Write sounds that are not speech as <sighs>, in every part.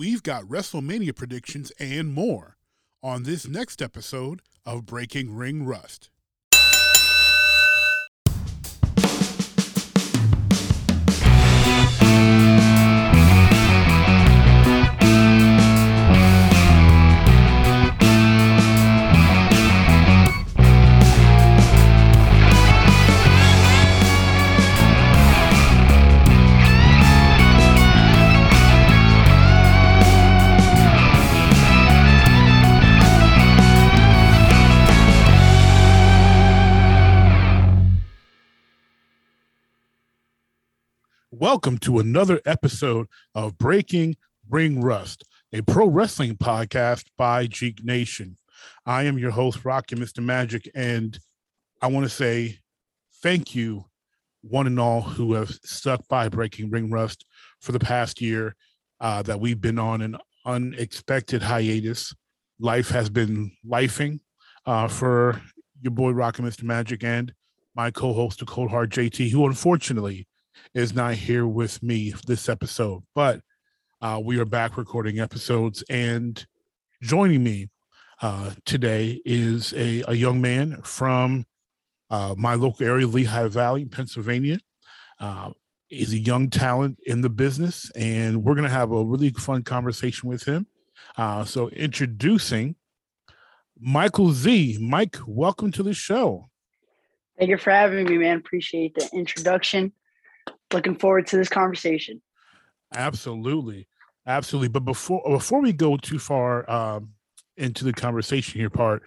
We've got WrestleMania predictions and more on this next episode of Breaking Ring Rust. Welcome to another episode of Breaking Ring Rust, a pro wrestling podcast by Geek Nation. I am your host, Rocky Mr. Magic, and I want to say thank you, one and all, who have stuck by Breaking Ring Rust for the past year uh, that we've been on an unexpected hiatus. Life has been lifing uh, for your boy, Rocky Mr. Magic, and my co host, the Cold Heart JT, who unfortunately is not here with me this episode, but uh, we are back recording episodes. And joining me uh, today is a, a young man from uh, my local area, Lehigh Valley, Pennsylvania. Uh, he's a young talent in the business, and we're going to have a really fun conversation with him. Uh, so, introducing Michael Z. Mike, welcome to the show. Thank you for having me, man. Appreciate the introduction looking forward to this conversation. Absolutely, absolutely. But before before we go too far um, into the conversation here, part,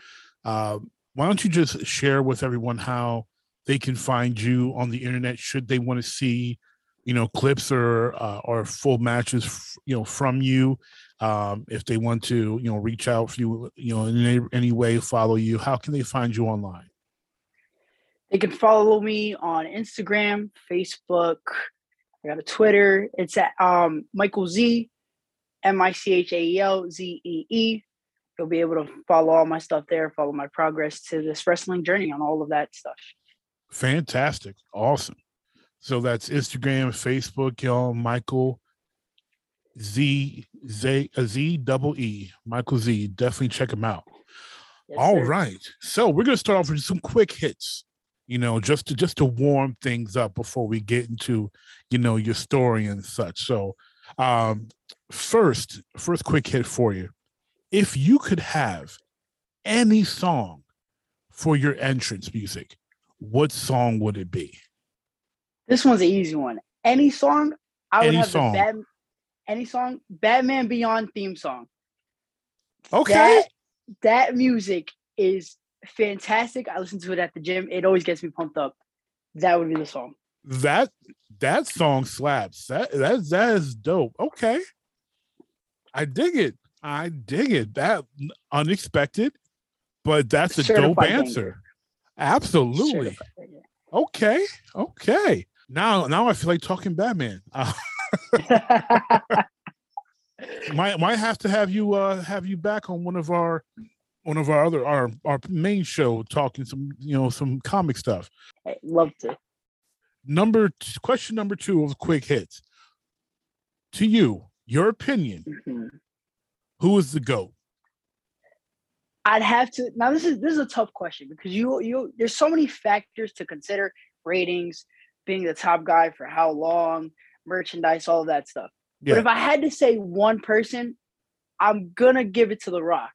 uh, why don't you just share with everyone how they can find you on the internet should they want to see, you know, clips or uh, or full matches, you know, from you. Um, if they want to, you know, reach out for you, you know, in any, any way, follow you, how can they find you online? They can follow me on Instagram, Facebook. I got a Twitter. It's at um, Michael Z, M I C H A E L Z E E. You'll be able to follow all my stuff there, follow my progress to this wrestling journey on all of that stuff. Fantastic. Awesome. So that's Instagram, Facebook, y'all. Michael Z Z Z double E. Michael Z. Definitely check him out. Yes, All sir. right. So we're gonna start off with some quick hits you know just to just to warm things up before we get into you know your story and such. So um first first quick hit for you. If you could have any song for your entrance music what song would it be? This one's an easy one. Any song i would any have song. the bad, any song batman beyond theme song. Okay. That, that music is fantastic. I listen to it at the gym. It always gets me pumped up. That would be the song. That that song slaps. That that that is dope. Okay. I dig it. I dig it. That unexpected, but that's a Certified dope answer. Absolutely. Okay. Okay. Now now I feel like talking Batman. <laughs> Uh, <laughs> might might have to have you uh have you back on one of our one of our other our our main show talking some you know some comic stuff. I'd love to. Number question number two of quick hits. To you, your opinion. Mm-hmm. Who is the goat? I'd have to now. This is this is a tough question because you you there's so many factors to consider: ratings, being the top guy for how long, merchandise, all of that stuff. Yeah. But if I had to say one person, I'm gonna give it to The Rock.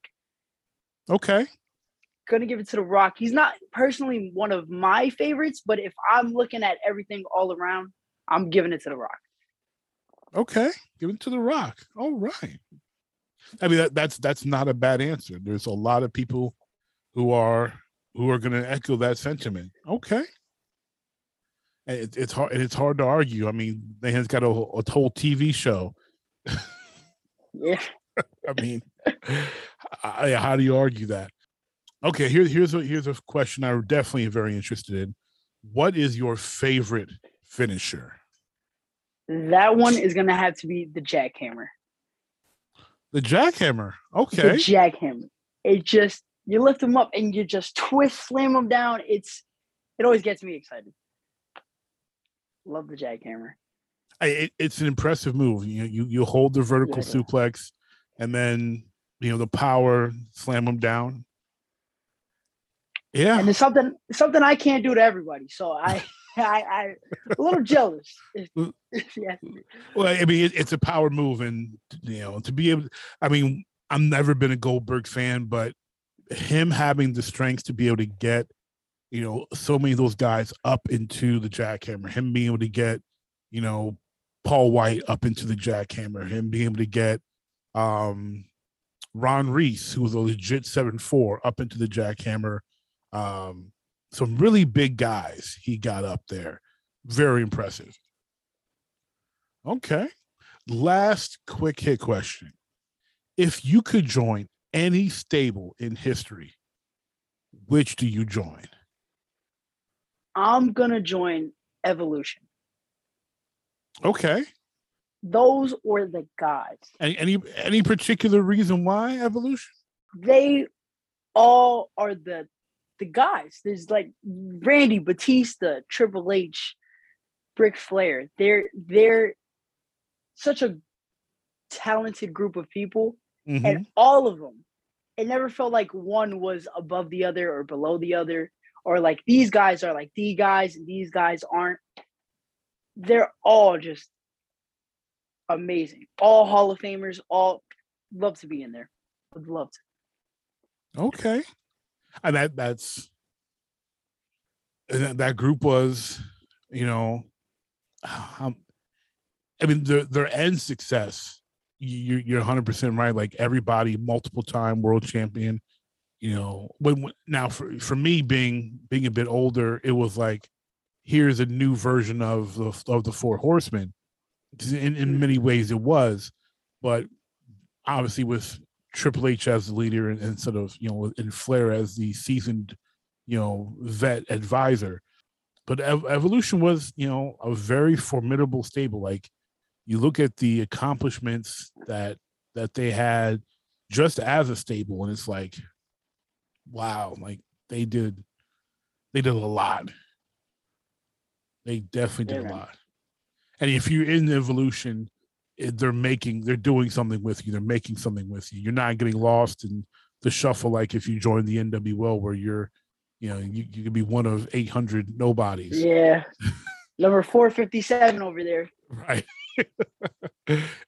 Okay. Gonna give it to The Rock. He's not personally one of my favorites, but if I'm looking at everything all around, I'm giving it to The Rock. Okay, give it to The Rock. All right. I mean that, that's that's not a bad answer. There's a lot of people who are who are going to echo that sentiment. Okay. It, it's hard. It's hard to argue. I mean, they has got a, a whole TV show. yeah. <laughs> I mean, I, how do you argue that? Okay, here, here's a here's a question I'm definitely very interested in. What is your favorite finisher? That one is gonna have to be the jackhammer. The jackhammer. Okay. The jackhammer. It just you lift them up and you just twist, slam them down. It's it always gets me excited. Love the jackhammer. I, it, it's an impressive move. You you you hold the vertical Yeah. suplex, and then you know the power slam them down. Yeah, And it's something something I can't do to everybody. So I <laughs> I I a little jealous. if- if you ask me. well, I mean it, it's a power move, and you know to be able. I mean, I've never been a Goldberg fan, but him having the strength to be able to get, you know, so many of those guys up into the jackhammer, him being able to get, you know, Paul Wight up into the jackhammer, him being able to get, um, Ron Reis, who was a legit seven four, up into the jackhammer. Um, some really big guys he got up there. Very impressive. Okay. Last quick hit question. If you could join any stable in history, which do you join? I'm gonna join Evolution. Okay. Those were the guys. Any any, any particular reason why evolution? They all are the the guys. There's like Randy Batista, Triple H, Brick Flair. They're they're such a talented group of people. Mhm. and all of them it never felt like one was above the other or below the other or like these guys are like the guys and these guys aren't they're all just amazing all hall of famers all love to be in there would love to Okay. And that that's that, that group was, you know, <sighs> um, I mean their their end success. You you're 100 percent right. Like everybody, multiple time world champion. You know, when when- now for for me being being a bit older, it was like here's a new version of the of the Four Horsemen. In in many ways, it was, but obviously with Triple H as the leader and, and sort of you know and Flair as the seasoned you know vet advisor. But Ev- Evolution was you know a very formidable stable. Like you look at the accomplishments that that they had just as a stable, and it's like, wow, like they did they did a lot. They definitely did Yeah, a lot. And if you're in the Evolution, they're making they're doing something with you. They're making something with you. You're not getting lost in the shuffle like if you join the nWo where you're you know you, you could be one of 800 nobodies. Yeah. Number 457 over there. Right. <laughs>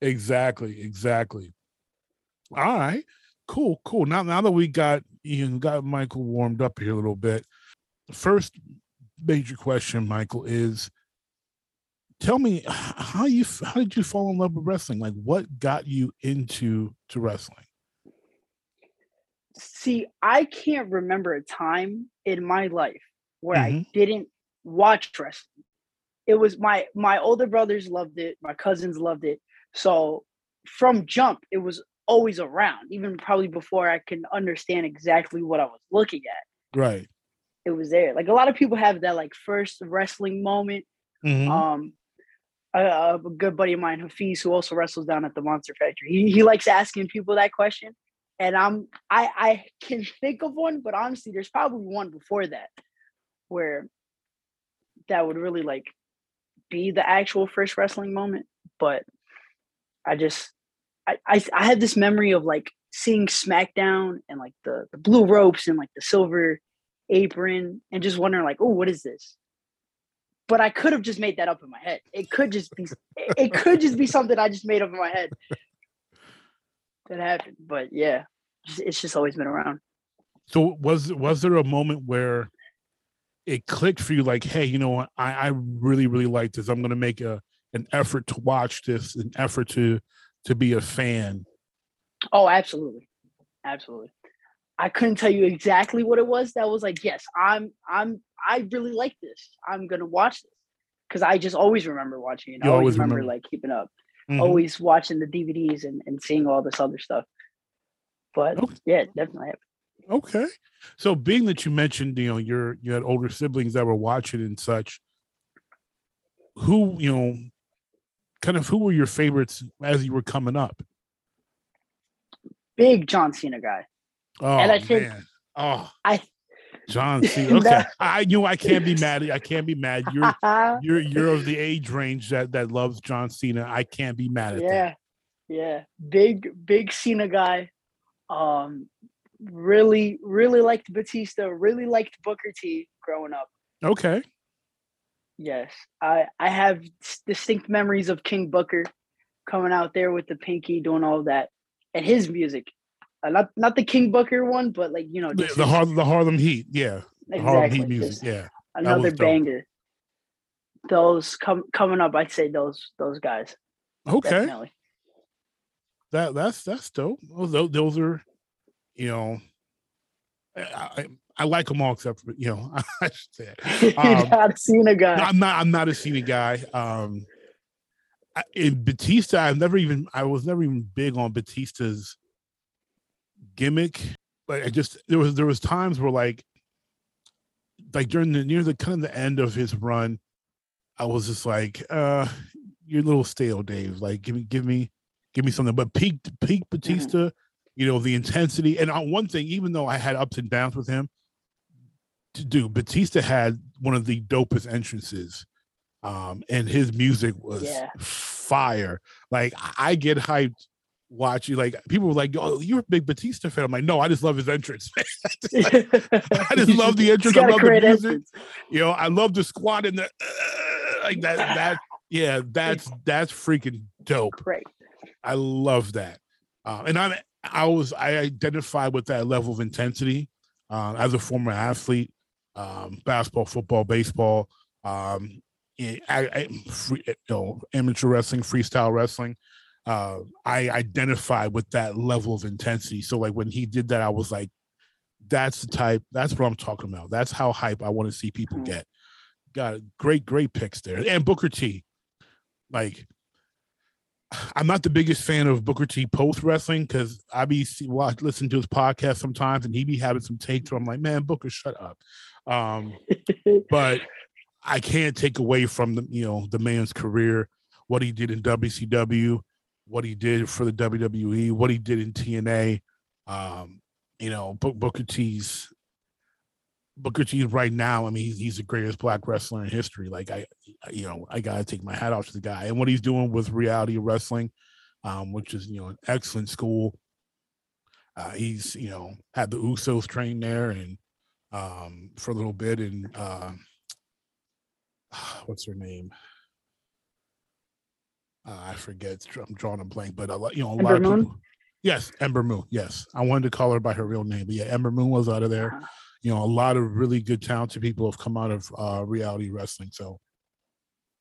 Exactly exactly. All right. Cool cool. Now now that we got you know, got michael warmed up here a little bit first major question michael is tell me how you how did you fall in love with wrestling? Like what got you into to wrestling? See i can't remember a time in my life where i Mhm. didn't watch wrestling. It was my my older brothers loved it my cousins loved it. So from jump it was always around even probably before i can understand exactly what i was looking at. Right. It was there. Like a lot of people have that like first wrestling moment. Mhm. um a, a good buddy of mine hafiz who also wrestles down at the monster factory. He, he likes asking people that question and i'm i i can think of one but honestly there's probably one before that where that would really like be the actual first wrestling moment but i just i i, I had this memory of like seeing smackdown and like the, the blue ropes and like the silver apron and just wondering like oh what is this but I could have just made that up in my head. It could just be it could just be something I just made up in my head that happened. But yeah, it's just always been around. So was was there a moment where it clicked for you like, hey, you know what, I, I really, really like this. I'm gonna make a an effort to watch this, an effort to to be a fan. Oh, absolutely, absolutely. I couldn't tell you exactly what it was. That was like, yes, I'm, I'm, I really like this. I'm gonna watch this because I just always remember watching it. I always always remember, remember. like keeping up, Mhm. always watching the DVDs and, and seeing all this other stuff. But Okay. yeah, definitely. Okay. So being that you mentioned, you know, you're you had older siblings that were watching and such, who, you know, kind of who were your favorites as you were coming up? Big John Cena guy. Oh And I think- man. Oh, I John Cena. <laughs> Okay, I you know I can't be mad. I can't be mad. You're <laughs> you're you're of the age range that that loves John Cena. I can't be mad at yeah, that. yeah, big big Cena guy. Um, really really liked Batista. Really liked Booker T. Growing up. Okay. Yes, I I have distinct memories of King Booker coming out there with the pinky, doing all that, and his music. Uh, not not the King Booker one, but like you know The, just the the Harlem Heat. Yeah. The Harlem Heat music. Yeah. another was dope. banger. Those come coming up, I'd say those those guys. Okay. Definitely. That that's that's dope. Those, those are, you know, I, I, I like them all except for you know <laughs> I should say it. <laughs> You're Um, not a Cena guy. No, I'm not. I'm not a Cena guy. Um, I- in Batista, I've never even. I was never even big on Batista's gimmick. Like I just there was there was times where like, like during the near the kind of the end of his run, I was just like, uh, you're a little stale, Dave. Like give me give me give me something. But peak peak Batista, you know the intensity. And on one thing, even though I had ups and downs with him, to do Batista had one of the dopest entrances um and his music was Yeah. fire like i get hyped watching like people were like oh you're a big batista fan i'm like no i just love his entrance <laughs> <laughs> I just love the entrance. I love the music. you know i love the squad and the uh, like that <laughs> that yeah that's that's freaking dope Great. I love that. Uh, and I'm I was I identify with that level of intensity um, as a former athlete, um, basketball, football, baseball, um, I, I, free, you know, amateur wrestling, freestyle wrestling. Uh, I identify with that level of intensity. So like when he did that, I was like, that's the type. That's what I'm talking about. That's how hype I want to see people Mhm. get. Got great, great picks there, and Booker T. Like I'm not the biggest fan of Booker T post wrestling because I be see, watch listen to his podcast sometimes and he be having some takes where I'm like, man, Booker, shut up. Um, but I can't take away from the you know the man's career, what he did in WCW, what he did for the WWE, what he did in TNA. Um, you know, Booker T's Booker T right now. I mean, he's, he's the greatest black wrestler in history. Like I, you know, I gotta take my hat off to the guy and what he's doing with reality wrestling, um, which is you know an excellent school. Uh, he's you know had the Usos train there and um for a little bit and uh, <sighs> what's her name? Uh, I forget. I'm drawing a blank, but a lot, you know, a lot of Moon? people. Yes, Ember Moon. Yes, I wanted to call her by her real name, but yeah, Ember Moon was out of there Uh-huh. you know, a lot of really good talented people have come out of uh, reality wrestling. So,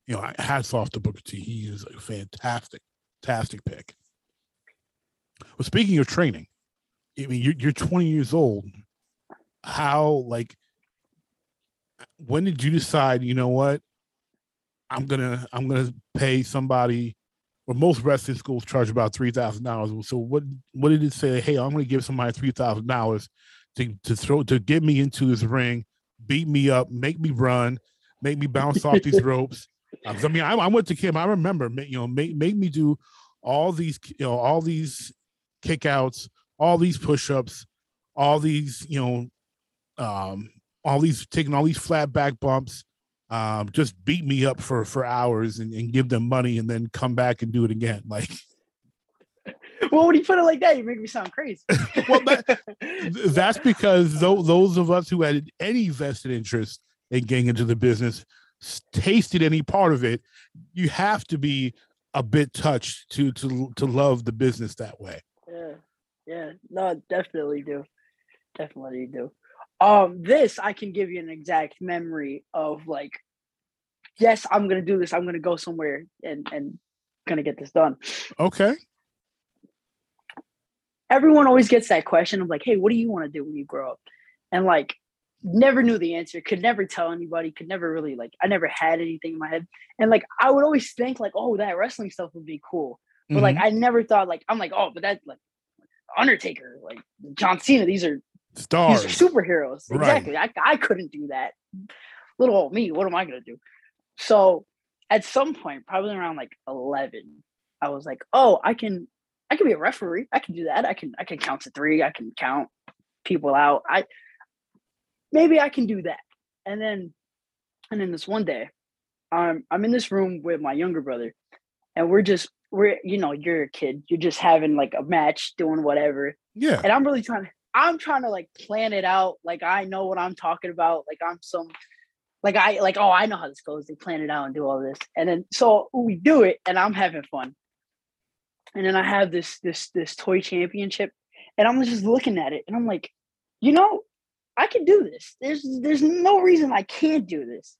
you know, hats off to Booker T. He is a fantastic, fantastic pick. Well, speaking of training, I mean, you're, you're 20 years old. How, like, when did you decide, you know what? I'm gonna, I'm gonna pay somebody. Or most wrestling schools charge about three thousand dollars. So what, what did it say? Hey, I'm gonna give somebody three thousand dollars to to throw to get me into this ring, beat me up, make me run, make me bounce off these <laughs> ropes. I mean, I, I went to camp. I remember, you know, make make me do all these, you know, all these kickouts, all these push-ups, all these, you know, um, all these taking all these flat back bumps. Um, just beat me up for for hours and, and give them money and then come back and do it again. <laughs> Like well, when you put it like that, you make me sound crazy. <laughs> Well, that- that's because tho- those of us who had any vested interest in getting into the business tasted any part of it you have to be a bit touched to to to love the business that way yeah, yeah, no, definitely do, definitely do. Um, this I can give you an exact memory of like, yes, I'm gonna do this. I'm gonna go somewhere and and gonna get this done. okay everyone always gets that question of like, hey, what do you want to do when you grow up? And like, never knew the answer, could never tell anybody, could never really like, I never had anything in my head. And like, I would always think like, oh, that wrestling stuff would be cool. But like, Mhm. I never thought like, I'm like, oh, but that like, Undertaker, like John Cena, these are stars these are superheroes. Right. Exactly. I, I couldn't do that. Little old me, what am I gonna do? So at some point, probably around like 11, I was like, oh, I can I can be a referee. I can do that. I can I can count to three. I can count people out. I maybe I can do that. And then, and then this one day, um, I'm in this room with my younger brother, and we're just we're you know you're a kid, you're just having like a match, doing whatever. Yeah. And I'm really trying to I'm trying to like plan it out. Like I know what I'm talking about. Like I'm some like I like oh I know how this goes. They plan it out and do all this, and then so we do it, and I'm having fun. And then I have this this this toy championship, and I'm just looking at it, and I'm like, you know, I can do this. There's there's no reason I can't do this.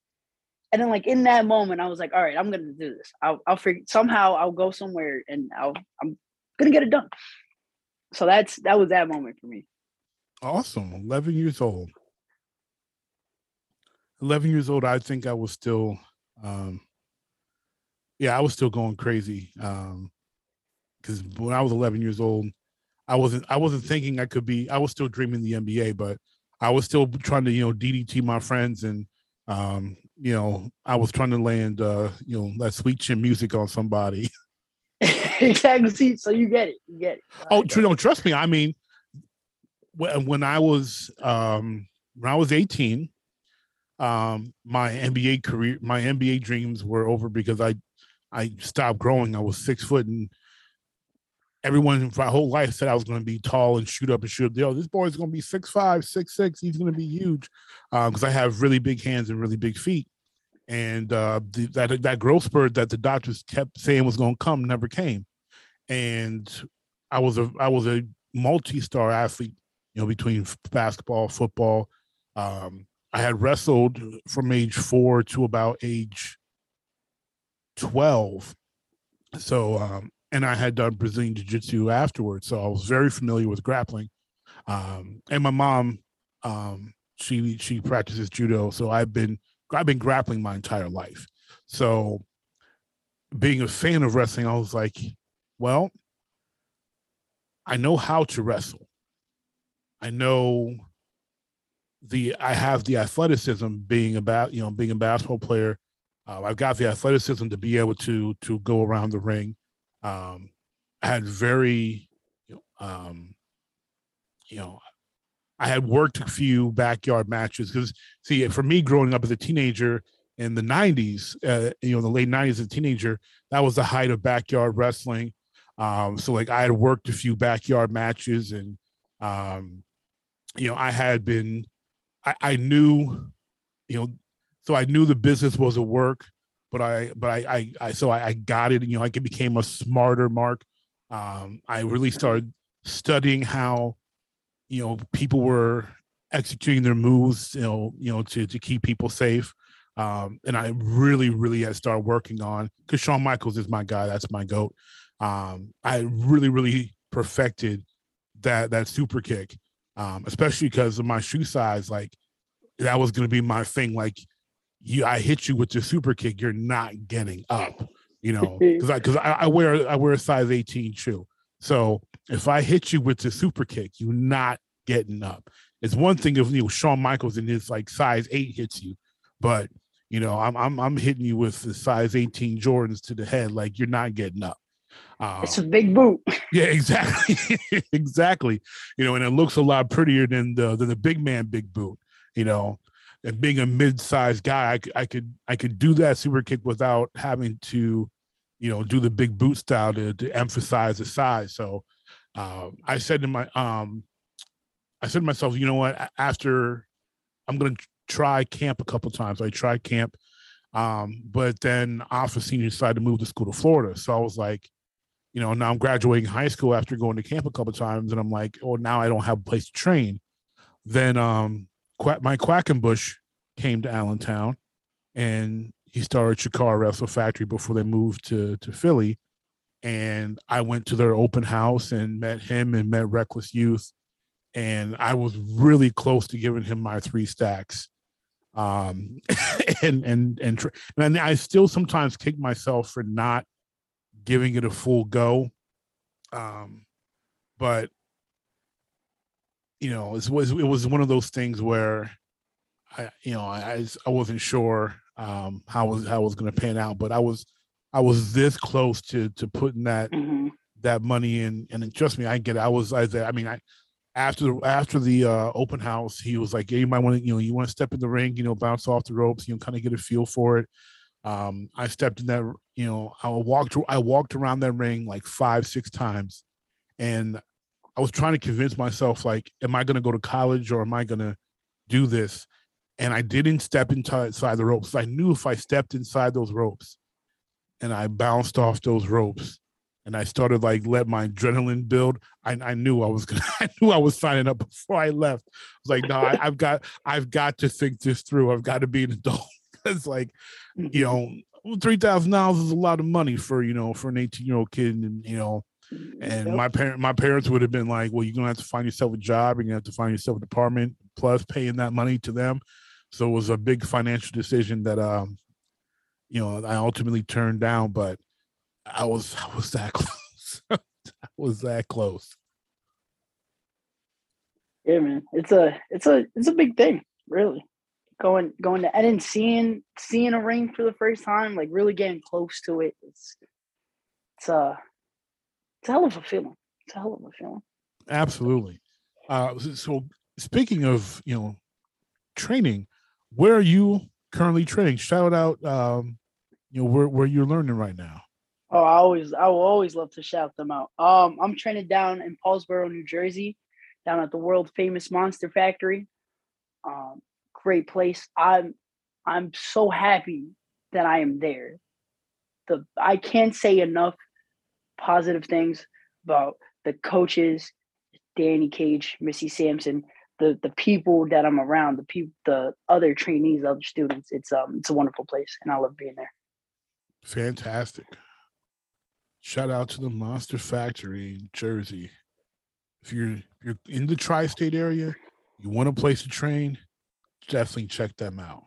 And then like in that moment, I was like, all right, I'm gonna do this. I'll I'll figure somehow I'll go somewhere and I'll I'm gonna get it done. So that's that was that moment for me. Awesome. 11 years old. 11 years old, I think I was still, um, yeah, I was still going crazy. Um, because when I was 11 years old, I wasn't, I wasn't thinking I could be, I was still dreaming the NBA, but I was still trying to, you know, DDT my friends and, um, you know, I was trying to land, uh, you know, that sweet chin music on somebody. <laughs> exactly. So you get it. You get it. Oh, true. No, trust me. I mean, when I was, um, when I was 18, um, my NBA career, my NBA dreams were over because I, I stopped growing. I was six foot and everyone my whole life said I was going to be tall and shoot up and shoot up. Yo, this boy's going to be six five, six six. He's going to be huge because um, I have really big hands and really big feet. And uh, the, that that growth spurt that the doctors kept saying was going to come never came. And I was a I was a multi-star athlete, you know, between basketball, football. Um, I had wrestled from age four to about age twelve. So um, and I had done Brazilian Jiu Jitsu afterwards, so I was very familiar with grappling. Um, and my mom, um, she she practices judo, so I've been I've been grappling my entire life. So, being a fan of wrestling, I was like, well, I know how to wrestle. I know the I have the athleticism being about you know being a basketball player. Uh, I've got the athleticism to be able to to go around the ring. Um, I had very, um, you know, I had worked a few backyard matches because, see, for me growing up as a teenager in the '90s, uh, you know, the late '90s as a teenager, that was the height of backyard wrestling. Um, so, like, I had worked a few backyard matches, and um, you know, I had been, I, I knew, you know, so I knew the business was a work but I, but I, I, I so I, I, got it. You know, I became a smarter Mark. Um, I really started studying how, you know, people were executing their moves. You know, you know, to to keep people safe. Um, and I really, really had started working on because Shawn Michaels is my guy. That's my goat. Um, I really, really perfected that that super kick, um, especially because of my shoe size. Like that was going to be my thing. Like you I hit you with the super kick, you're not getting up. You know, <laughs> because I because I, I, wear I wear a size 18 shoe. So if I hit you with the super kick, you're not getting up. It's one thing if you know Shawn Michaels in his like size eight hits you, but you know I'm I'm I'm hitting you with the size 18 Jordans to the head, like you're not getting up. Um, it's a big boot. Yeah, exactly, <laughs> exactly. You know, and it looks a lot prettier than the than the big man big boot. You know, and being a mid-sized guy, I, I could I could do that super kick without having to, you know, do the big boot style to, to emphasize the size. So um, I said to my um, I said to myself, you know what? After I'm gonna try camp a couple times. I tried camp, um, but then Afa Senior decided to move to school to Florida. So I was like, you know, now I'm graduating high school after going to camp a couple times, and I'm like, oh, now I don't have a place to train. Then um, Quackenbush came to Allentown, and he started Chikara Wrestle Factory before they moved to to Philly. And I went to their open house and met him and met Reckless Youth, and I was really close to giving him my three stacks. Um, <laughs> and and and and I still sometimes kick myself for not giving it a full go. Um, but you know, it was it was one of those things where I, you know, I I wasn't sure um, how was how it was going to pan out, but I was I was this close to to putting that mm-hmm. that money in, and trust me, I get it. I was I I mean I after after the uh, open house, he was like, "Yeah, you might want to, you know, you want to step in the ring, you know, bounce off the ropes, you know, kind of get a feel for it." Um, I stepped in that, you know, I walked, I walked around that ring like five, six times, and I was trying to convince myself, like, am I going to go to college or am I going to do this? And I didn't step inside the ropes. I knew if I stepped inside those ropes, and I bounced off those ropes, and I started like let my adrenaline build. I, I knew I was gonna, <laughs> I knew I was signing up before I left. I was like, no, I, have got, I've got to think this through. I've got to be an adult. It's like, you mm-hmm. know, three thousand dollars is a lot of money for you know for an eighteen year old kid, and you know, and yep. my parent, my parents would have been like, well, you're gonna have to find yourself a job. You're gonna have to find yourself a department plus paying that money to them. So it was a big financial decision that um, you know, I ultimately turned down, but I was I was that <laughs> close. I was that close. Yeah, man. It's a it's a it's a big thing, really. Going going to and then seeing seeing a ring for the first time, like really getting close to it. It's it's a it's a hell of a feeling. It's a hell of a feeling. Absolutely. Uh, so speaking of you know training, where are you currently training? Shout out, um, you know where where you're learning right now. Oh, I always I will always love to shout them out. Um, I'm training down in Paulsboro, New Jersey, down at the world famous Monster Factory. Um, great place. I'm I'm so happy that I am there. The I can't say enough positive things about the coaches, Danny Cage, Missy Sampson, the the people that I'm around, the people, the other trainees, other students. It's um it's a wonderful place, and I love being there. Fantastic. Shout out to the Monster Factory in Jersey. If you're if you're in the tri-state area, you want a place to train, definitely check them out.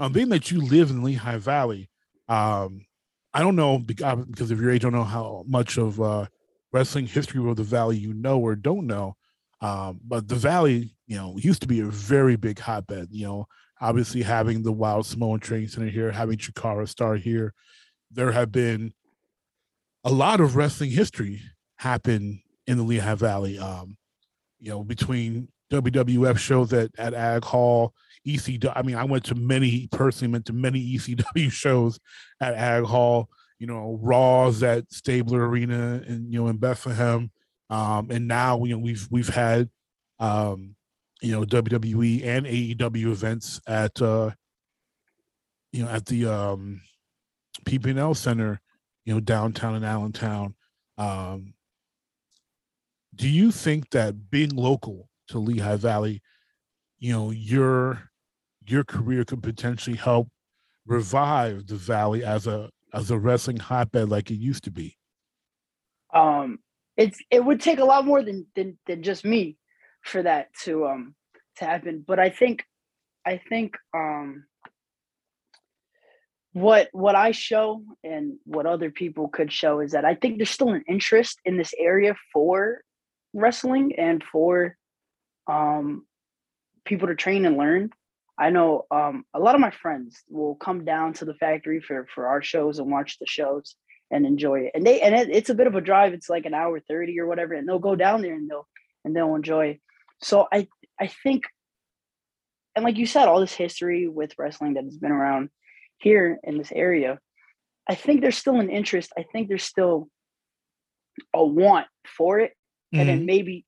Um, being that you live in Lehigh Valley, um, I don't know because of your age, I don't know how much of uh, wrestling history of the Valley you know or don't know. Um, but the Valley, you know, used to be a very big hotbed. You know, obviously having the Wild Samoan Training Center here, having Chikara Star here, there have been a lot of wrestling history happen in the Lehigh Valley. Um, you know, between WWF shows at at Ag Hall, ECW. I mean, I went to many personally went to many ECW <laughs> shows at Ag Hall. You know, Raws at Stabler Arena and you know in Bethlehem. Um, and now you know we've we've had um, you know WWE and AEW events at uh, you know at the um, PPL Center, you know, downtown in Allentown. Um, do you think that being local to Lehigh Valley, you know, your your career could potentially help revive the valley as a as a wrestling hotbed like it used to be? Um, it's it would take a lot more than than, than just me for that to um to happen. But I think I think um what what I show and what other people could show is that I think there's still an interest in this area for wrestling and for um, people to train and learn. I know um, a lot of my friends will come down to the factory for for our shows and watch the shows and enjoy it. And they and it, it's a bit of a drive. It's like an hour thirty or whatever, and they'll go down there and they'll and they'll enjoy. So I I think, and like you said, all this history with wrestling that has been around here in this area, I think there's still an interest. I think there's still a want for it. Mm-hmm. And then mm-hmm. maybe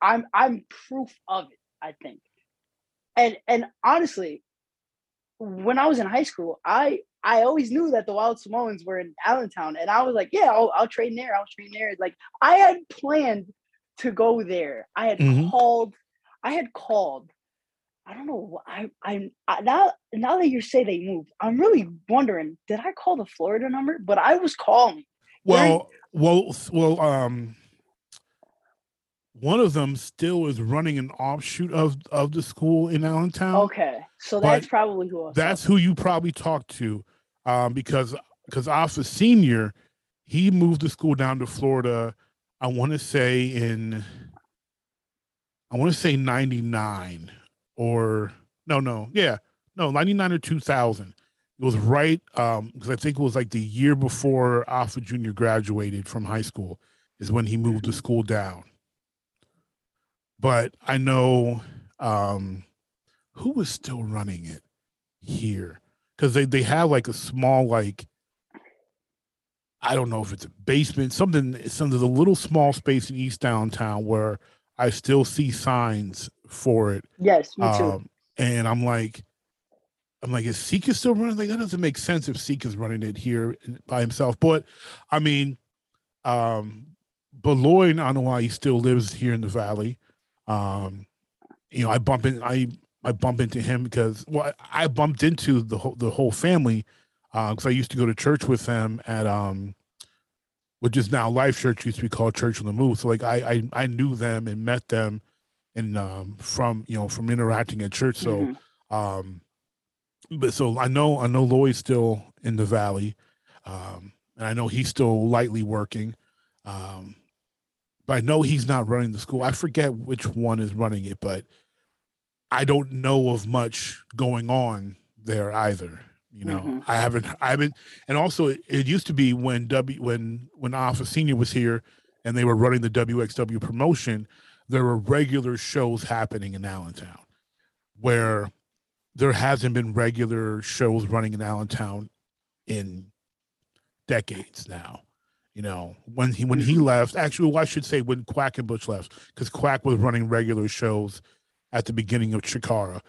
I'm I'm proof of it, I think. And and honestly, when I was in high school, I I always knew that the Wild Samoans were in Allentown, and I was like, yeah, I'll, I'll train there. I'll train there. Like I had planned to go there. I had mm-hmm. called. I had called I don't know. I, I I now now that you say they moved, I'm really wondering. Did I call the Florida number? But I was calling. Well, well, well. Um, one of them still is running an offshoot of of the school in Allentown. Okay, so that's probably who. that's who you probably talked to, um, because because Afa Senior, he moved the school down to Florida. I want to say in. I want to say ninety nine or no, no, yeah, no, 99 or 2000. It was right um because I think it was like the year before Afa Junior graduated from high school. is when he moved the school down. But I know um, who was still running it here because they they have like a small like I don't know if it's a basement, something, some of the little small space in East Downtown where I still see signs for it. Yes, me too. Um, and I'm like, I'm like, is Sika still running? Like that doesn't make sense if Sika's running it here by himself. But I mean, um, but Lloyd, I know why he still lives here in the valley. Um, you know, I bump in, I I bump into him because well, I bumped into the whole the whole family because uh, I used to go to church with them at um, which is now Life Church used to be called Church on the Move. So like I I, I knew them and met them, and um, from you know from interacting at church. So mm-hmm. um, but so I know I know Lloyd's still in the valley, um, and I know he's still lightly working. Um, but I know he's not running the school. I forget which one is running it, but I don't know of much going on there either. You know, mm-hmm. I haven't, I haven't, and also it, it, used to be when W when when Afa Senior was here, and they were running the WXW promotion. There were regular shows happening in Allentown, where there hasn't been regular shows running in Allentown in decades now. You know, when he when he left, actually, well, I should say when Quackenbush left, because Quack was running regular shows at the beginning of Chikara,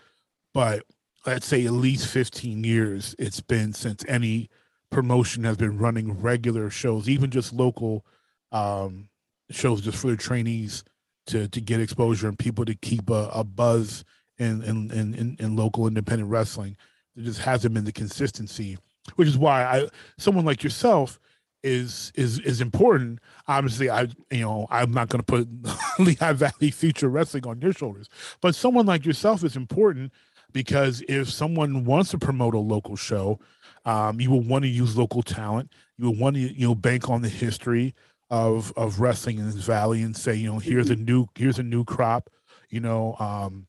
but let's say at least 15 years it's been since any promotion has been running regular shows, even just local um, shows just for the trainees to to get exposure and people to keep a, a buzz in in, in in local independent wrestling. There just hasn't been the consistency, which is why I someone like yourself is is is important. Obviously, I you know I'm not going to put <laughs> Lehigh Valley Future Wrestling on your shoulders, but someone like yourself is important because if someone wants to promote a local show, um, you will want to use local talent. You will want to you know bank on the history of of wrestling in this valley and say you know here's a mm-hmm. new here's a new crop. You know, um,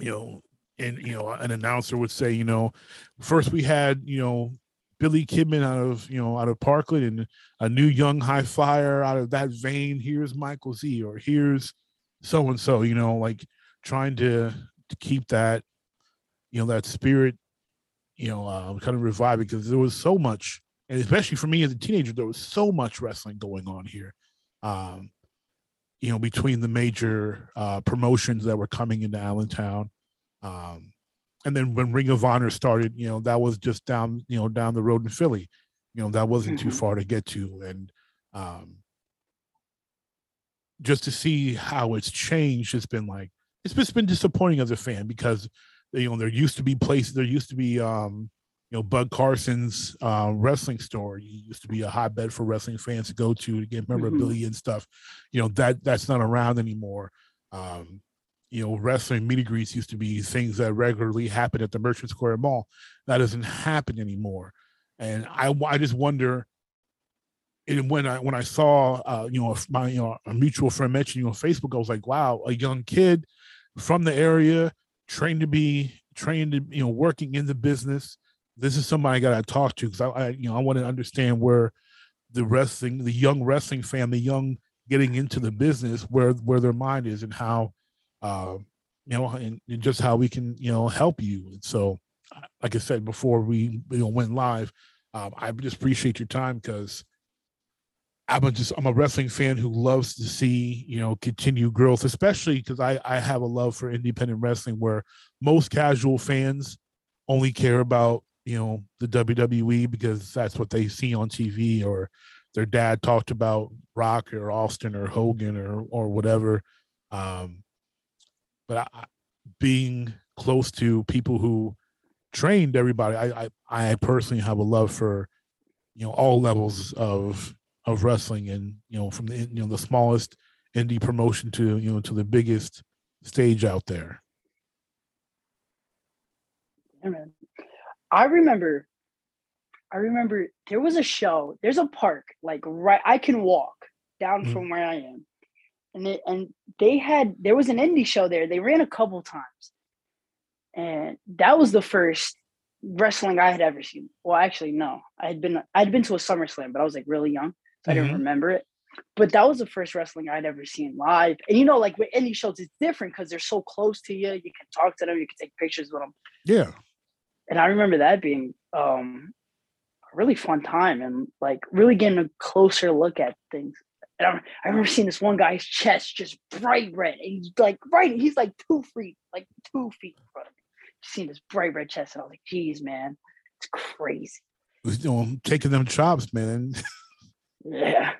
you know, and you know an announcer would say you know first we had you know Billy Kidman out of you know out of Parkland and a new young high flyer out of that vein. Here's Michael Z or here's so and so. You know, like trying to to keep that you know that spirit you know uh, kind of revive because there was so much and especially for me as a teenager there was so much wrestling going on here um, you know between the major uh, promotions that were coming into allentown um, and then when ring of honor started you know that was just down you know down the road in philly. You know that wasn't mm-hmm. too far to get to. And um, just to see how it's changed it's been like it's just been disappointing as a fan because you know there used to be places there used to be um you know bud carson's uh, wrestling store. Used to be a hotbed for wrestling fans to go to to get memorabilia mm-hmm. and stuff. You know that that's not around anymore. Um you know wrestling meet and greets used to be things that regularly happen at the merchant square mall. That doesn't happen anymore. And i i just wonder and when I when I saw uh, you know my you know a mutual friend mentioned you on Facebook, I was like, wow, a young kid from the area trained to be trained to you know working in the business. This is somebody i got to talk to because I, I, you know i want to understand where the wrestling the young wrestling fan the young getting into the business where where their mind is and how uh you know and, and just how we can you know help you and so like i said before we you know went live um, i just appreciate your time because I'm a just I'm a wrestling fan who loves to see you know continue growth, especially because I I have a love for independent wrestling where most casual fans only care about you know the WWE because that's what they see on TV or their dad talked about Rock or Austin or Hogan or or whatever. Um, but I, being close to people who trained everybody, I, I I personally have a love for you know all levels of of wrestling and you know from the you know the smallest indie promotion to you know to the biggest stage out there yeah, man. i remember i remember there was a show there's a park like right i can walk down mm-hmm. from where i am and they, and they had there was an indie show there they ran a couple times and that was the first wrestling I had ever seen. Well, actually, no. I had been I had been to a SummerSlam, but I was like really young. so I didn't mm-hmm. remember it. but that was the first wrestling I'd ever seen live. And you know, like with indie shows, it's different because they're so close to you. You can talk to them, you can take pictures with them. Yeah. And I remember that being um, a really fun time and like really getting a closer look at things. And I, I remember seeing this one guy's chest just bright red. And he's like right, he's like two feet, like two feet in front of me. Seeing this bright red chest, and I was like, geez, man, it's crazy. You know, taking them chops, man. Yeah.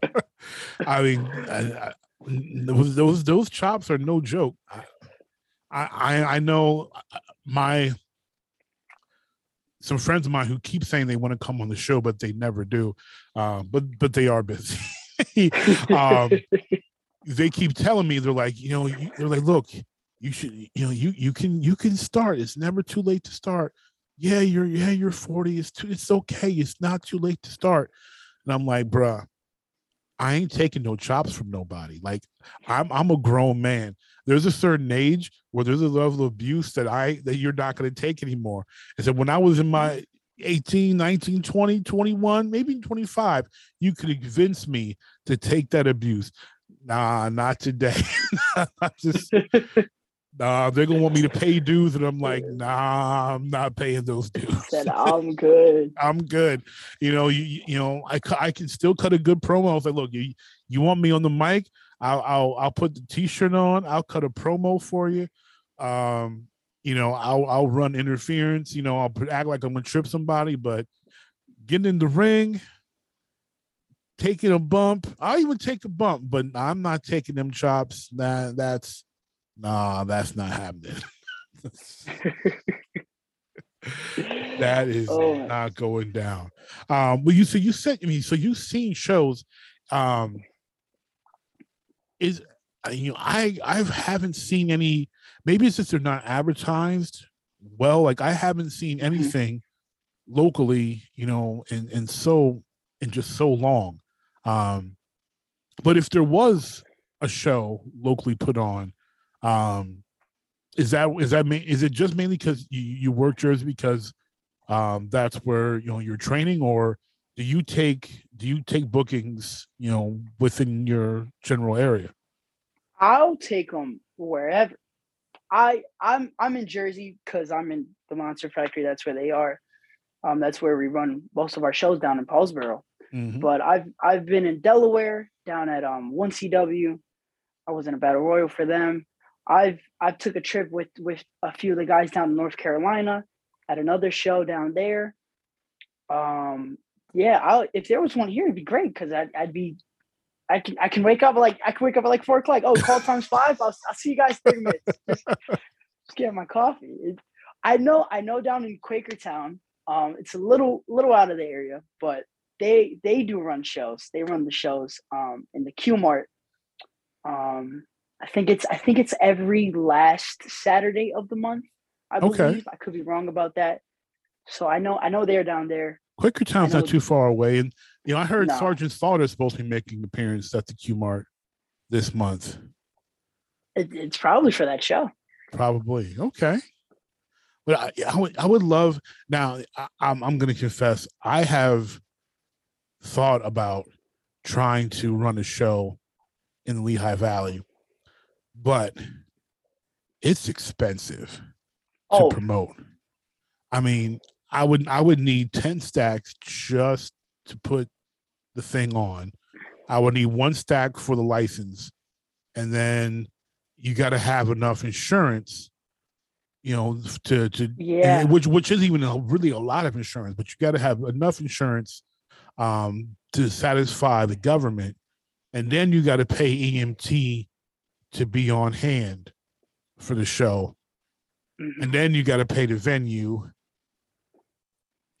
<laughs> I mean, I, I, those those those chops are no joke. I I I know my some friends of mine who keep saying they want to come on the show, but they never do. Um, but but they are busy. <laughs> <laughs> um, <laughs> they keep telling me they're like, you know, they're like, look, you should, you know, you you can you can start. It's never too late to start. Yeah, you're yeah you're 40. It's too, it's okay. It's not too late to start. And I'm like, bruh, I ain't taking no chops from nobody. Like I'm I'm a grown man. There's a certain age where there's a level of abuse that I that you're not going to take anymore. And so when I was in my 18, 19, 20, 21, maybe 25, you could convince me to take that abuse. Nah, not today. <laughs> just <laughs> nah, they're gonna want me to pay dues, and I'm like, nah, I'm not paying those dues. <laughs> Said I'm good. I'm good. You know, you you know, I I can still cut a good promo. I was like, look, you you want me on the mic? I'll I'll I'll put the t-shirt on. I'll cut a promo for you. Um, you know, I'll I'll run interference. You know, I'll act like I'm gonna trip somebody, but getting in the ring, taking a bump. I'll even take a bump, but I'm not taking them chops. That that's nah, that's not happening. <laughs> that is oh. not going down. Um, well, you so you said I mean, so you've seen shows. Um, is uh, you know, I I haven't seen any. Maybe it's just they're not advertised well. Like I haven't seen mm-hmm. anything mm-hmm. locally, you know, and and so in just so long. Um, but if there was a show locally put on, um, is that is that is it just mainly because you, you work Jersey because um, that's where you know you're training, or do you take do you take bookings you know within your general area? I'll take them wherever. I I'm I'm in Jersey because I'm in the Monster Factory. That's where they are. Um, that's where we run most of our shows down in Paulsboro. Mm-hmm. But I've I've been in Delaware down at um one CW. I was in a battle royal for them. I've I've took a trip with with a few of the guys down in North Carolina at another show down there. Um, yeah, I'll, if there was one here, it'd be great because I'd, I'd be, I can I can wake up like I can wake up at like four o'clock. Oh, call <laughs> times five. I'll, I'll see you guys thirty minutes. <laughs> Just, just get my coffee. It, I know I know down in Quakertown, um, it's a little little out of the area, but they they do run shows. They run the shows um in the Q Mart. Um, I think it's I think it's every last Saturday of the month. I believe. Okay. I could be wrong about that. So I know I know they're down there. Quakertown's not too far away, and you know I heard no. Sergeant Slaughter is supposed to be making an appearance at the Q Mart this month. It, it's probably for that show. Probably okay. But I, I would I would love now. I, I'm I'm going to confess I have thought about trying to run a show in the Lehigh Valley but it's expensive oh. to promote. I mean, I would I would need 10 stacks just to put the thing on. I would need one stack for the license. And then you got to have enough insurance, you know, to to yeah, which which is even a, really a lot of insurance, but you got to have enough insurance um to satisfy the government. And then you got to pay EMT to be on hand for the show. And then you got to pay the venue.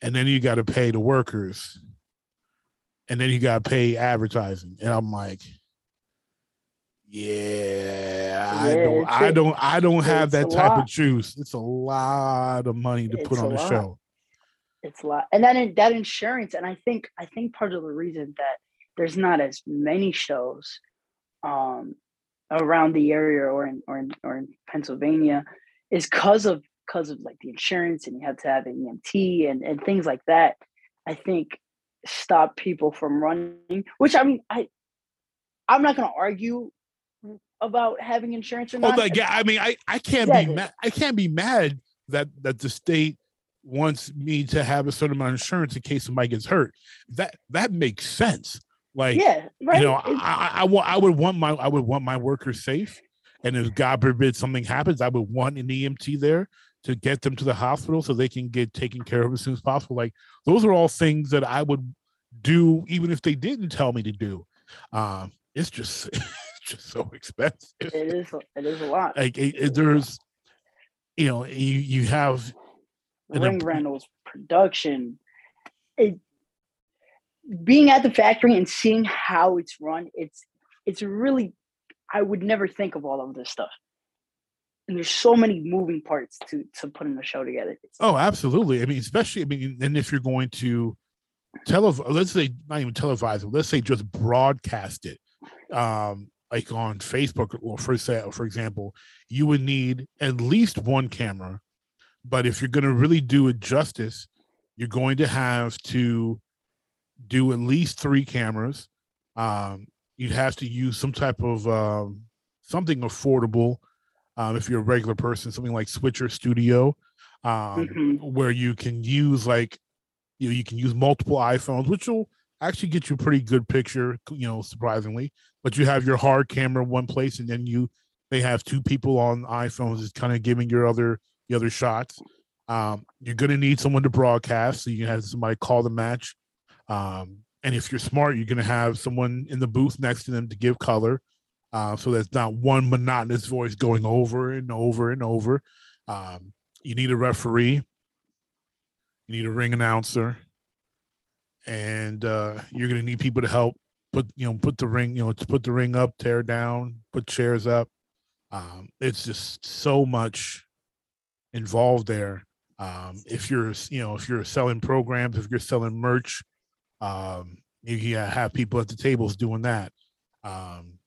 And then you got to pay the workers. And then you got to pay advertising. And I'm like, yeah, I don't I don't I don't have that type lot. of juice. It's a lot of money to it's put on a, show. It's a lot. And then that insurance, and I think I think part of the reason that there's not as many shows um around the area or in or in or in Pennsylvania is because of because of like the insurance and you have to have an EMT and, and things like that. I think stop people from running, which I mean, I I'm not going to argue about having insurance or Oh, not. like, yeah, I mean, I, I can't be mad. I can't be mad that that the state wants me to have a certain amount of insurance in case somebody gets hurt. That that makes sense. Like, yeah, right. you know, I, I, I I would want my I would want my workers safe, and if God forbid something happens, I would want an EMT there to get them to the hospital so they can get taken care of as soon as possible. Like those are all things that I would do even if they didn't tell me to do. Um, it's just <laughs> it's just so expensive. it is. It is a lot. Like it, it- there's, you know, you you have ring rentals, production. It being at the factory and seeing how it's run, it's it's really I would never think of all of this stuff. And there's so many moving parts to to putting in a show together. Oh, absolutely. I mean, especially, I mean, and if you're going to telev, let's say not even televise let's say just broadcast it, um, like on Facebook or for for example, you would need at least one camera. But if you're going to really do it justice, you're going to have to do at least three cameras. Um, you'd have to use some type of um, something affordable. Um, if you're a regular person, something like Switcher Studio, um, Mhm. where you can use like you know you can use multiple iPhones, which will actually get you a pretty good picture, you know, surprisingly. But you have your hard camera in one place, and then you they have two people on iPhones, is kind of giving your other the other shots. Um, you're gonna need someone to broadcast, so you have somebody call the match. Um, and if you're smart, you're gonna have someone in the booth next to them to give color. Uh, so that's not one monotonous voice going over and over and over. Um, you need a referee, you need a ring announcer, and uh, you're going to need people to help put you know put the ring you know to put the ring up, tear down, put chairs up. Um, it's just so much involved there. Um, if you're you know if you're selling programs, if you're selling merch, um, you you have people at the tables doing that. Um,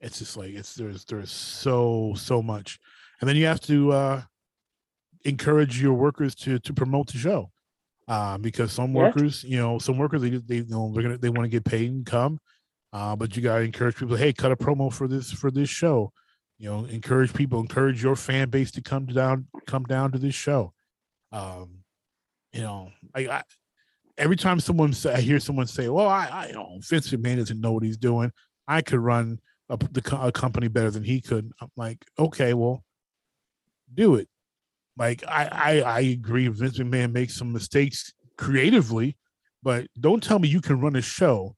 it's just like it's there's there's so so much, and then you have to uh, encourage your workers to to promote the show, uh, because some Yeah. workers, you know, some workers they they you know they're gonna they want to get paid and come, uh, but you gotta encourage people. Hey, cut a promo for this for this show. You know, encourage people, encourage your fan base to come down come down to this show. Um, you know, I, I every time someone say I hear someone say, "Well, I, I you know Vince McMahon doesn't know what he's doing. I could run a, the a company better than he could." I'm like, okay, well, do it. Like I, I, I agree. Vince McMahon makes some mistakes creatively, but don't tell me you can run a show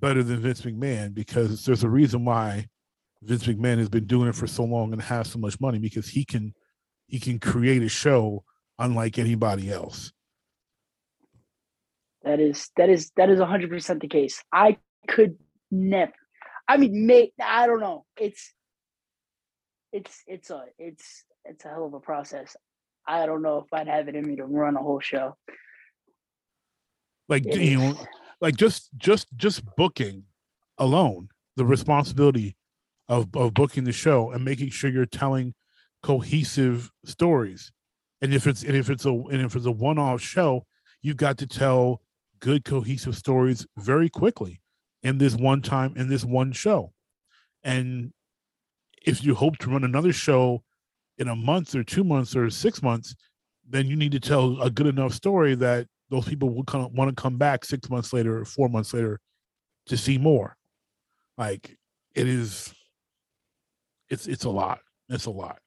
better than Vince McMahon because there's a reason why Vince McMahon has been doing it for so long and has so much money because he can he can create a show unlike anybody else. That is that is that is hundred percent the case. I could never. I mean, may I don't know. It's it's it's a it's it's a hell of a process. I don't know if I'd have it in me to run a whole show. Like It you know, like just just just booking alone the responsibility of of booking the show and making sure you're telling cohesive stories and if it's and if it's a and if it's a one-off show you've got to tell good cohesive stories very quickly in this one time in this one show and if you hope to run another show in a month or two months or six months then you need to tell a good enough story that those people will come, want to come back six months later or four months later to see more. Like it is, it's it's a lot. It's a lot.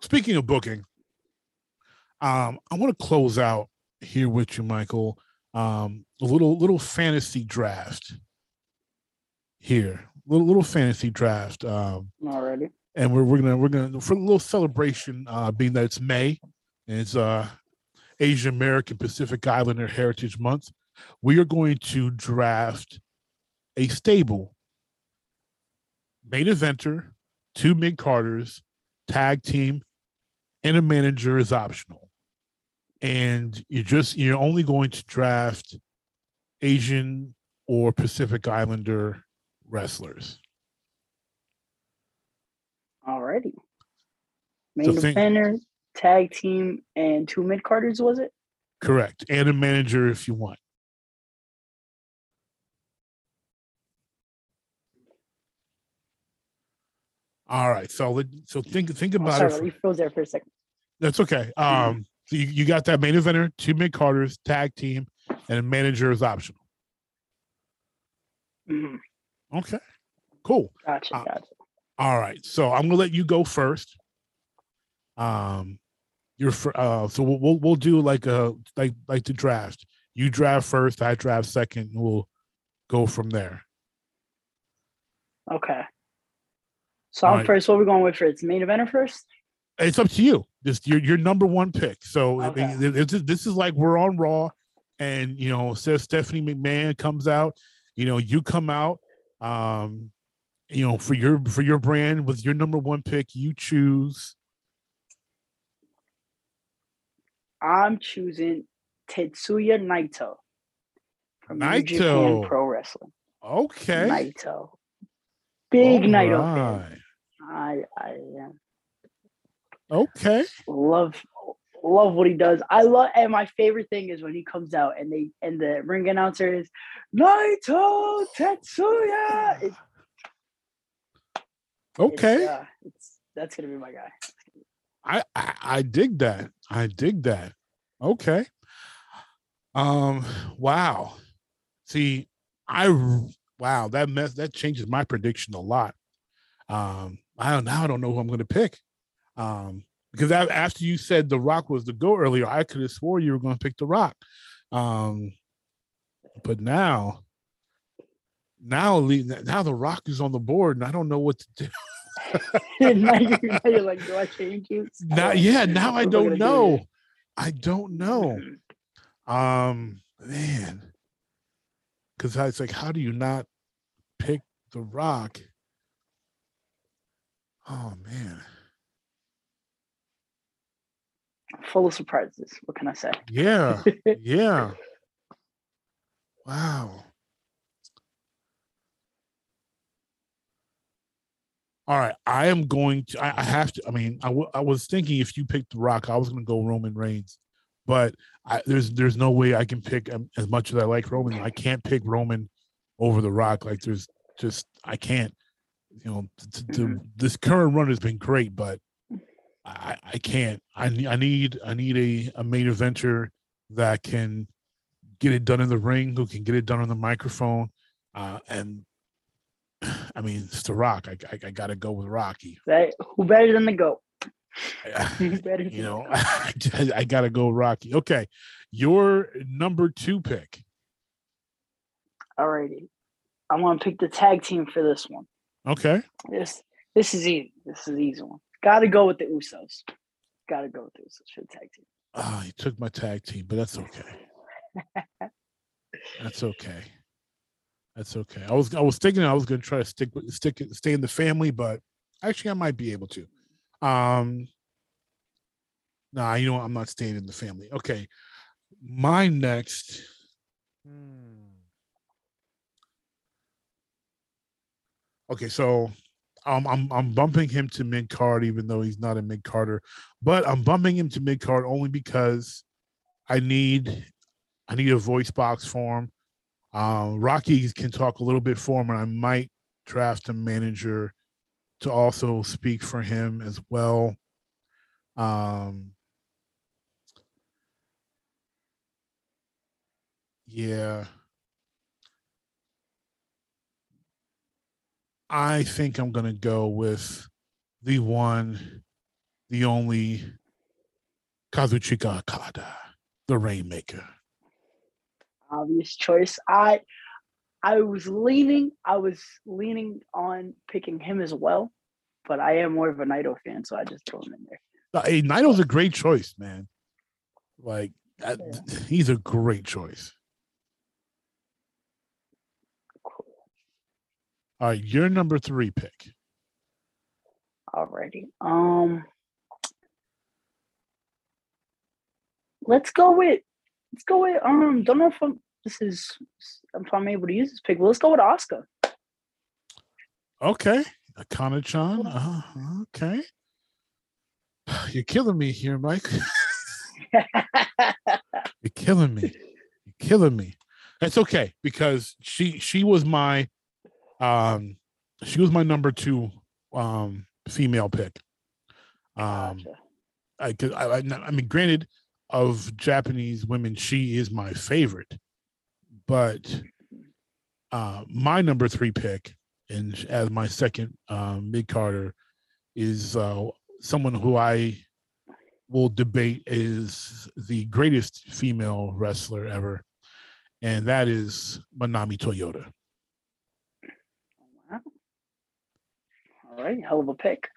Speaking of booking, um, I want to close out here with you, Michael. Um, a little little fantasy draft here, little little fantasy draft. Um, Already. and we're we're gonna we're gonna for a little celebration, uh, being that it's May and it's uh Asian American Pacific Islander Heritage Month. We are going to draft a stable main eventer, two mid carders, tag team, and a manager is optional. And you're just you're only going to draft Asian or Pacific Islander wrestlers. So Main think- defender, tag team, and two mid carders. Was it? Correct. And a manager if you want. All right. So so think think Oh, about sorry, it. for- froze there for a second. that's okay. Um, so you, you got that main eventer, two mid carders, tag team, and a manager is optional. Mhm. Okay. Cool. Gotcha, Uh, gotcha. All right. So I'm gonna let you go first. Um, you're for uh, so we'll, we'll we'll do like a like like the draft. You draft first, I draft second, and we'll go from there. Okay. So I'm right. first. What are we going with for first? Main eventer first? It's up to you. Just your your number one pick. So I mean, Okay. this, this is like we're on Raw, and you know, says Stephanie McMahon comes out. You know, you come out. Um, you know, for your for your brand with your number one pick, you choose. I'm choosing Tetsuya Naito from New Japan Naito. Pro Wrestling. Okay. Naito. Big All Naito fan. I I yeah. Okay. love love what he does. I love and my favorite thing is when he comes out and they and the ring announcer is Naito Tetsuya. It- Okay. It's, uh, it's that's gonna be my guy. I, I I dig that. I dig that. Okay. Um. Wow. See, I wow that mess that changes my prediction a lot. Um. I don't now. I don't know who I'm going to pick. Um. Because after you said the Rock was the go earlier, I could have swore you were going to pick the Rock. Um. But now, now, now the Rock is on the board, and I don't know what to do. <laughs> now, you're, now you're like, do I change it? Now, yeah, now I What am I don't do know. I don't know. Um, man, because I was like, how do you not pick the Rock? Oh man, Full of surprises. What can I say? yeah, <laughs> yeah. Wow. All right, I am going to. I, I have to. I mean, I, w- I was thinking if you picked the Rock, I was going to go Roman Reigns, but I, there's there's no way I can pick um, as much as I like Roman. I can't pick Roman over the Rock. Like there's just I can't. You know, t- t- Mhm. this current run has been great, but I, I can't. I need I need I need a, a main eventer that can get it done in the ring, who can get it done on the microphone, uh, and I mean it's the Rock. I I, I got to go with Rocky. Who better than the goat? <laughs> Better you know, <laughs> goat? I, got to go Rocky. Okay, your number two pick. Alrighty. I want to pick the tag team for this one. Okay, This this is easy. This is an easy one. Gotta go with the Usos. Gotta go with the Usos for the tag team. oh, you took my tag team, but that's okay. <laughs> That's okay. That's okay. I was I was thinking I was going to try to stick with stick stay in the family, but actually I might be able to. Um Nah, you know what? I'm not staying in the family. Okay. My next Hmm. Okay, so I'm I'm bumping him to mid card, even though he's not a mid carder, but I'm bumping him to mid card only because I need I need a voice box for him. Um, Rocky can talk a little bit for him, and I might draft a manager to also speak for him as well. Um, yeah. I think I'm going to go with the one, the only Kazuchika Okada, the Rainmaker. Obvious choice. I I was leaning, I was leaning on picking him as well, but I am more of a Naito fan, so I just throw him in there. Uh, Hey, Naito's a great choice, man. Like, Yeah. he's a great choice. All right, your number three pick. Alrighty. Um let's go with let's go with um don't know if I'm this is if I'm able to use this pick, but let's go with Asuka. Okay, Akana chan. Uh, okay. <sighs> You're killing me here, Mike. <laughs> You're killing me. You're killing me. That's okay because she she was my um she was my number two um female pick. Um, Gotcha. I, 'cause I, I, I mean, granted, of Japanese women, she is my favorite, but uh, my number three pick, and as my second um, mid carder, is uh, someone who I will debate is the greatest female wrestler ever, and that is Manami Toyota. Wow. All right, hell of a pick.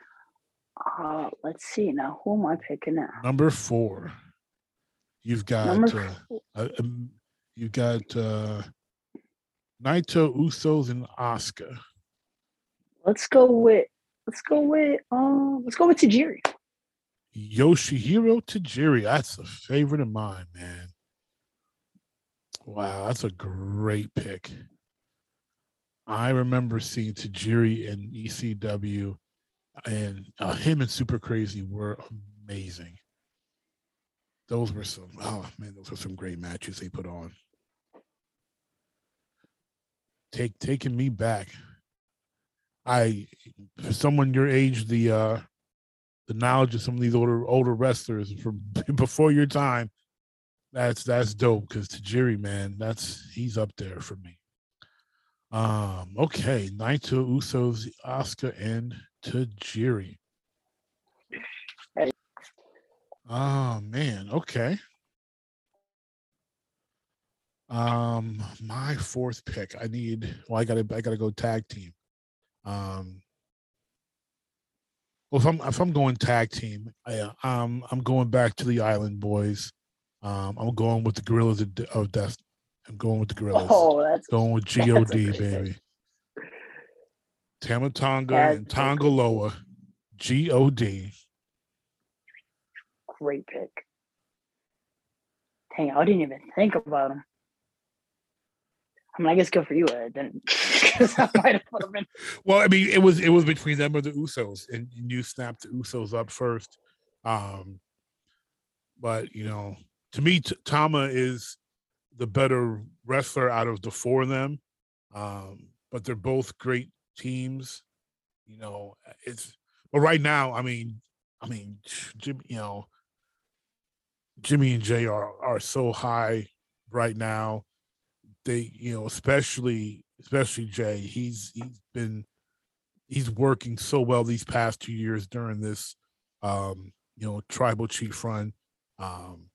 Uh, let's see now. Who am I picking now? Number four, you've got uh, uh, um, you got uh, Naito, Usos, and Asuka. Let's go with. Let's go with. Um, let's go with Tajiri. Yoshihiro Tajiri. That's a favorite of mine, man. Wow, that's a great pick. I remember seeing Tajiri in ECW, and uh, him and Super Crazy were amazing. Those were some, oh man, those were some great matches they put on. Take taking me back. I, for someone your age, the uh, the knowledge of some of these older older wrestlers from <laughs> before your time. That's that's dope because Tajiri, man, that's he's up there for me. Um, okay, Naito, Usos, Asuka, and Tajiri. Hey. Oh man, okay. Um, my fourth pick. I need. Well, I gotta. I gotta go tag team. Um, well, if I'm if I'm going tag team, I, um, I'm going back to the Island Boys. Um, I'm going with the Guerrillas of Death. I'm going with the Guerrillas. Oh, that's going with <laughs> God, baby. Tama Tonga That's and Tanga Loa. God. great pick. Dang, I didn't even think about him. I mean, I guess good for you. I didn't. 'cause I might have put him in. Well, I mean, it was it was between them or the Usos, and you snapped the Usos up first. Um, but you know, to me, Tama is the better wrestler out of the four of them. Um, but they're both great teams. You know, it's but right now, I mean, I mean, Jimmy, you know, Jimmy and Jay are are so high right now. They, you know, especially especially Jay, he's he's been he's working so well these past two years during this um, you know, tribal chief run. Um,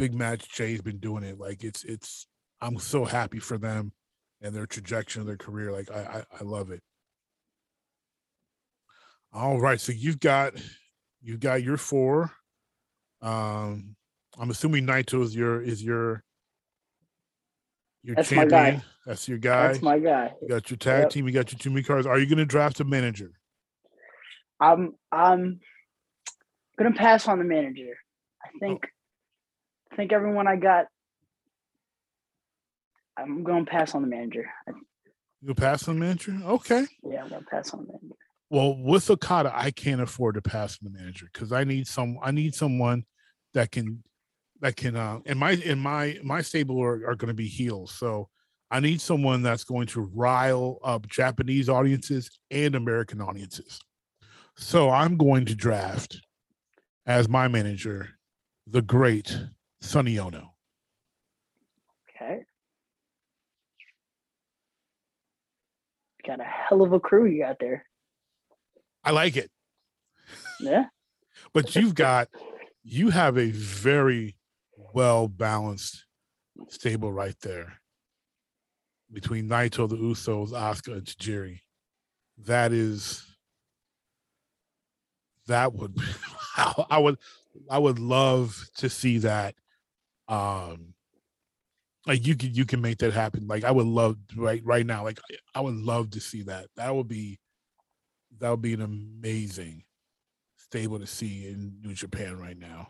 big match Jay's been doing it. Like it's it's I'm so happy for them and their trajectory of their career. Like I I, I love it. All right, so you've got you've got your four. Um, I'm assuming Naito is your is your your That's my champion. guy. That's your guy. That's my guy. you got your tag Yep. team. You got your two cards. Are you going to draft a manager? I'm I'm gonna pass on the manager. I think I think everyone I got. I'm gonna pass on the manager. You pass on the manager? Okay. Yeah, I'm gonna pass on the manager. Well, with Okada, I can't afford to pass on the manager because I need some. I need someone that can that can. Uh, and my in my my stable are, are going to be heels, so I need someone that's going to rile up Japanese audiences and American audiences. So I'm going to draft as my manager the great Sonny Onoo. Okay. Got a hell of a crew you got there. I like it. Yeah. <laughs> but you've got you have a very well balanced stable right there between Naito, the Usos, Asuka, and Tajiri. That is that would <laughs> I would I would love to see that. Um like you can you can make that happen. Like I would love right right now. Like I would love to see that. That would be that would be an amazing stable to see in New Japan right now.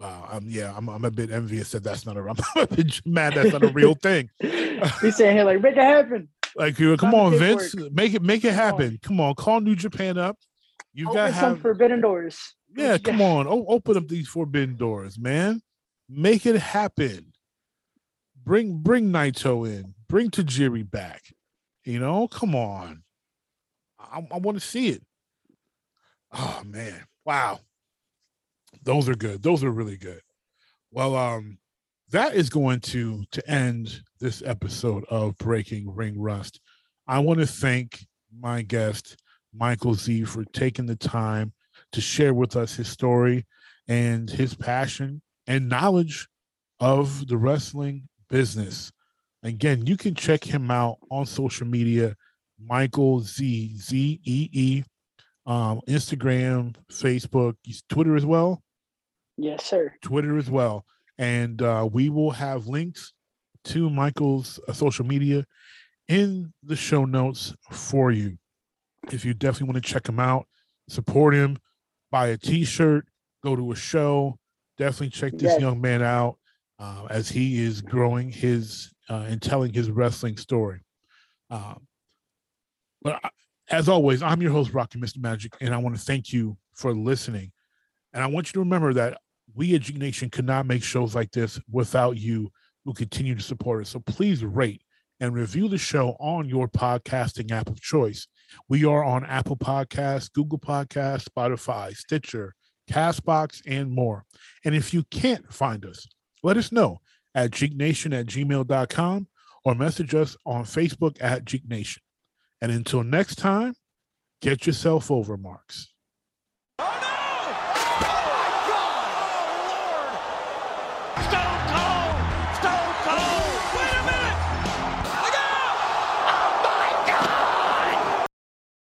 Wow, I'm yeah, I'm I'm a bit envious that that's not a. <laughs> I'm a bit mad that's not a real thing. He's saying here, like, make it happen. Like, you come on, Vince, make it make it Come on. happen. Come on, call New Japan up. You got Open to some have forbidden doors. Yeah. Come got? on, o- open up these forbidden doors, man. Make it happen. Bring bring Naito in. Bring Tajiri back. You know, come on. I, I want to see it. Oh man, wow. Those are good. Those are really good. Well, um, that is going to to end this episode of Breaking Ring Rust. I want to thank my guest Michael Z for taking the time to share with us his story and his passion and knowledge of the wrestling business. Again, you can check him out on social media, Michael Z Z E E, um, Instagram, Facebook, Twitter as well. Yes, sir. Twitter as well, and uh, we will have links to Michael's uh, social media in the show notes for you. If you definitely want to check him out, support him, buy a T-shirt, go to a show. Definitely check this yes. young man out uh, as he is growing his uh, and telling his wrestling story. Um, but I, as always, I'm your host, Rocky Mr. Magic, and I want to thank you for listening. And I want you to remember that we at Geek Nation could not make shows like this without you who continue to support us. So please rate and review the show on your podcasting app of choice. We are on Apple Podcasts, Google Podcasts, Spotify, Stitcher, Castbox, and more. And if you can't find us, let us know at geeknation at gmail.com or message us on Facebook at Geek Nation. And until next time, get yourself over, Marks.